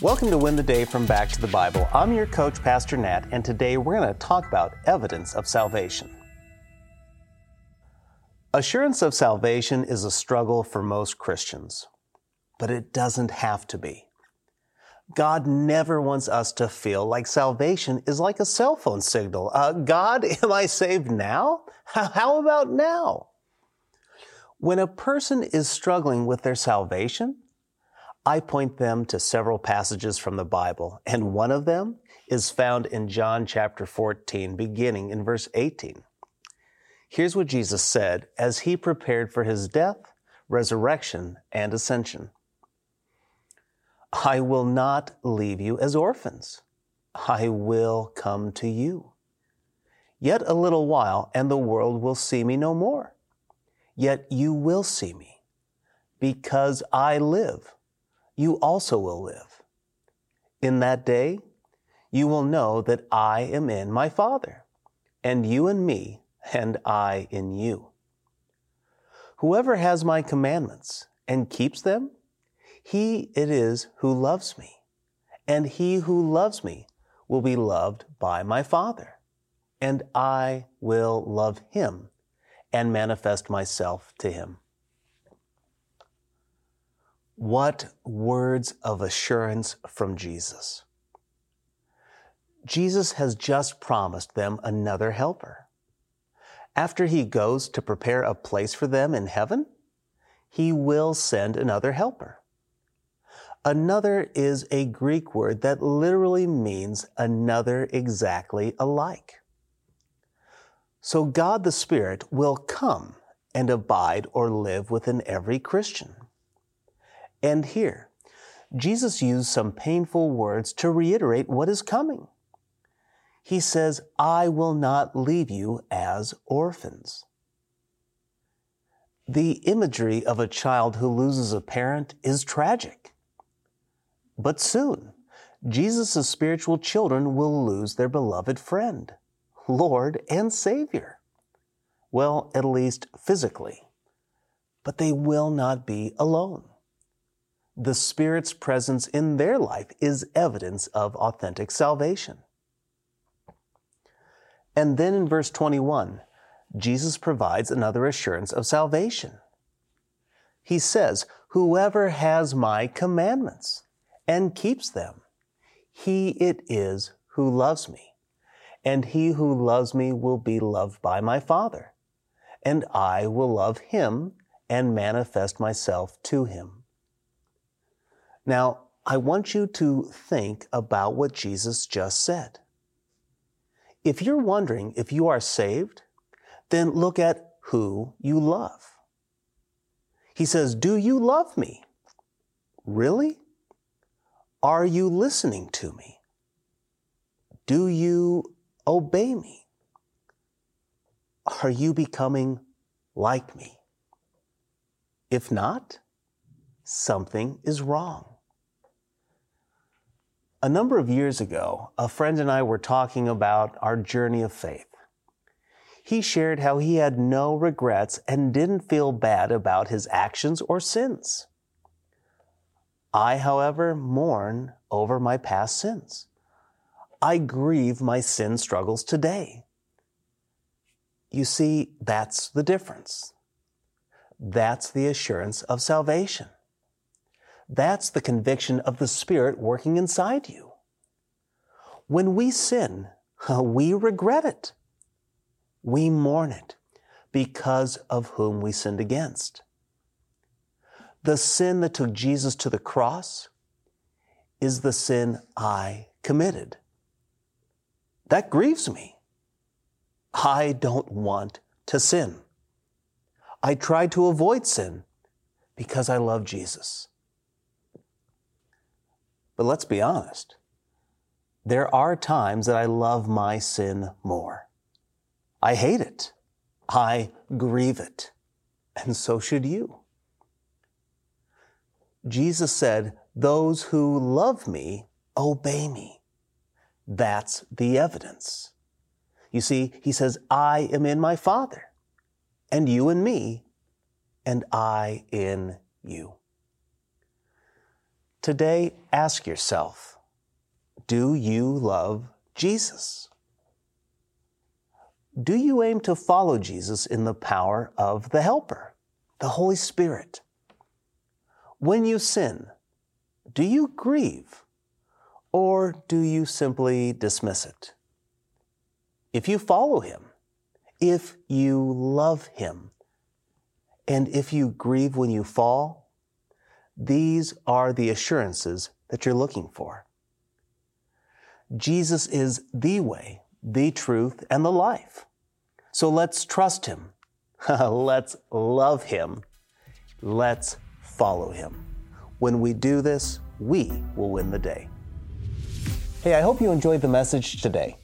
Welcome to Win the Day from Back to the Bible. I'm your coach, Pastor Nat, and today we're going to talk about evidence of salvation. Assurance of salvation is a struggle for most Christians, but it doesn't have to be. God never wants us to feel like salvation is like a cell phone signal. Uh, God, am I saved now? How about now? When a person is struggling with their salvation, I point them to several passages from the Bible, and one of them is found in John chapter 14, beginning in verse 18. Here's what Jesus said as he prepared for his death, resurrection, and ascension. I will not leave you as orphans. I will come to you. Yet a little while, and the world will see me no more. Yet you will see me. Because I live, you also will live. In that day, you will know that I am in my Father, and you in me, and I in you. Whoever has my commandments and keeps them, he it is who loves me, and he who loves me will be loved by my Father, and I will love him and manifest myself to him. What words of assurance from Jesus! Jesus has just promised them another helper. After he goes to prepare a place for them in heaven, he will send another helper. Another is a Greek word that literally means another exactly alike. So God the Spirit will come and abide or live within every Christian. And here, Jesus used some painful words to reiterate what is coming. He says, I will not leave you as orphans. The imagery of a child who loses a parent is tragic. But soon, Jesus' spiritual children will lose their beloved friend, Lord and Savior. Well, at least physically. But they will not be alone. The Spirit's presence in their life is evidence of authentic salvation. And then in verse 21, Jesus provides another assurance of salvation. He says, Whoever has my commandments and keeps them. He it is who loves me, and he who loves me will be loved by my Father, and I will love him and manifest myself to him. Now, I want you to think about what Jesus just said. If you're wondering if you are saved, then look at who you love. He says, Do you love me? Really? Are you listening to me? Do you obey me? Are you becoming like me? If not, something is wrong. A number of years ago, a friend and I were talking about our journey of faith. He shared how he had no regrets and didn't feel bad about his actions or sins. I, however, mourn over my past sins. I grieve my sin struggles today. You see, that's the difference. That's the assurance of salvation. That's the conviction of the Spirit working inside you. When we sin, we regret it. We mourn it because of whom we sinned against. The sin that took Jesus to the cross is the sin I committed. That grieves me. I don't want to sin. I try to avoid sin because I love Jesus. But let's be honest. There are times that I love my sin more. I hate it. I grieve it. And so should you. Jesus said, Those who love me obey me. That's the evidence. You see, he says, I am in my Father, and you in me, and I in you. Today, ask yourself Do you love Jesus? Do you aim to follow Jesus in the power of the Helper, the Holy Spirit? When you sin, do you grieve or do you simply dismiss it? If you follow Him, if you love Him, and if you grieve when you fall, these are the assurances that you're looking for. Jesus is the way, the truth, and the life. So let's trust Him. let's love Him. Let's follow Him. When we do this, we will win the day. Hey, I hope you enjoyed the message today.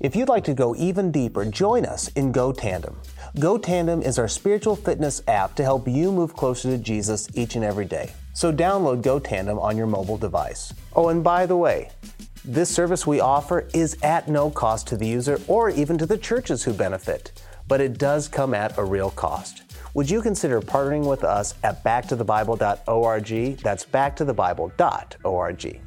If you'd like to go even deeper, join us in Go Tandem. Go Tandem is our spiritual fitness app to help you move closer to Jesus each and every day. So download GoTandem on your mobile device. Oh, and by the way, this service we offer is at no cost to the user or even to the churches who benefit, but it does come at a real cost. Would you consider partnering with us at backtothebible.org? That's backtothebible.org.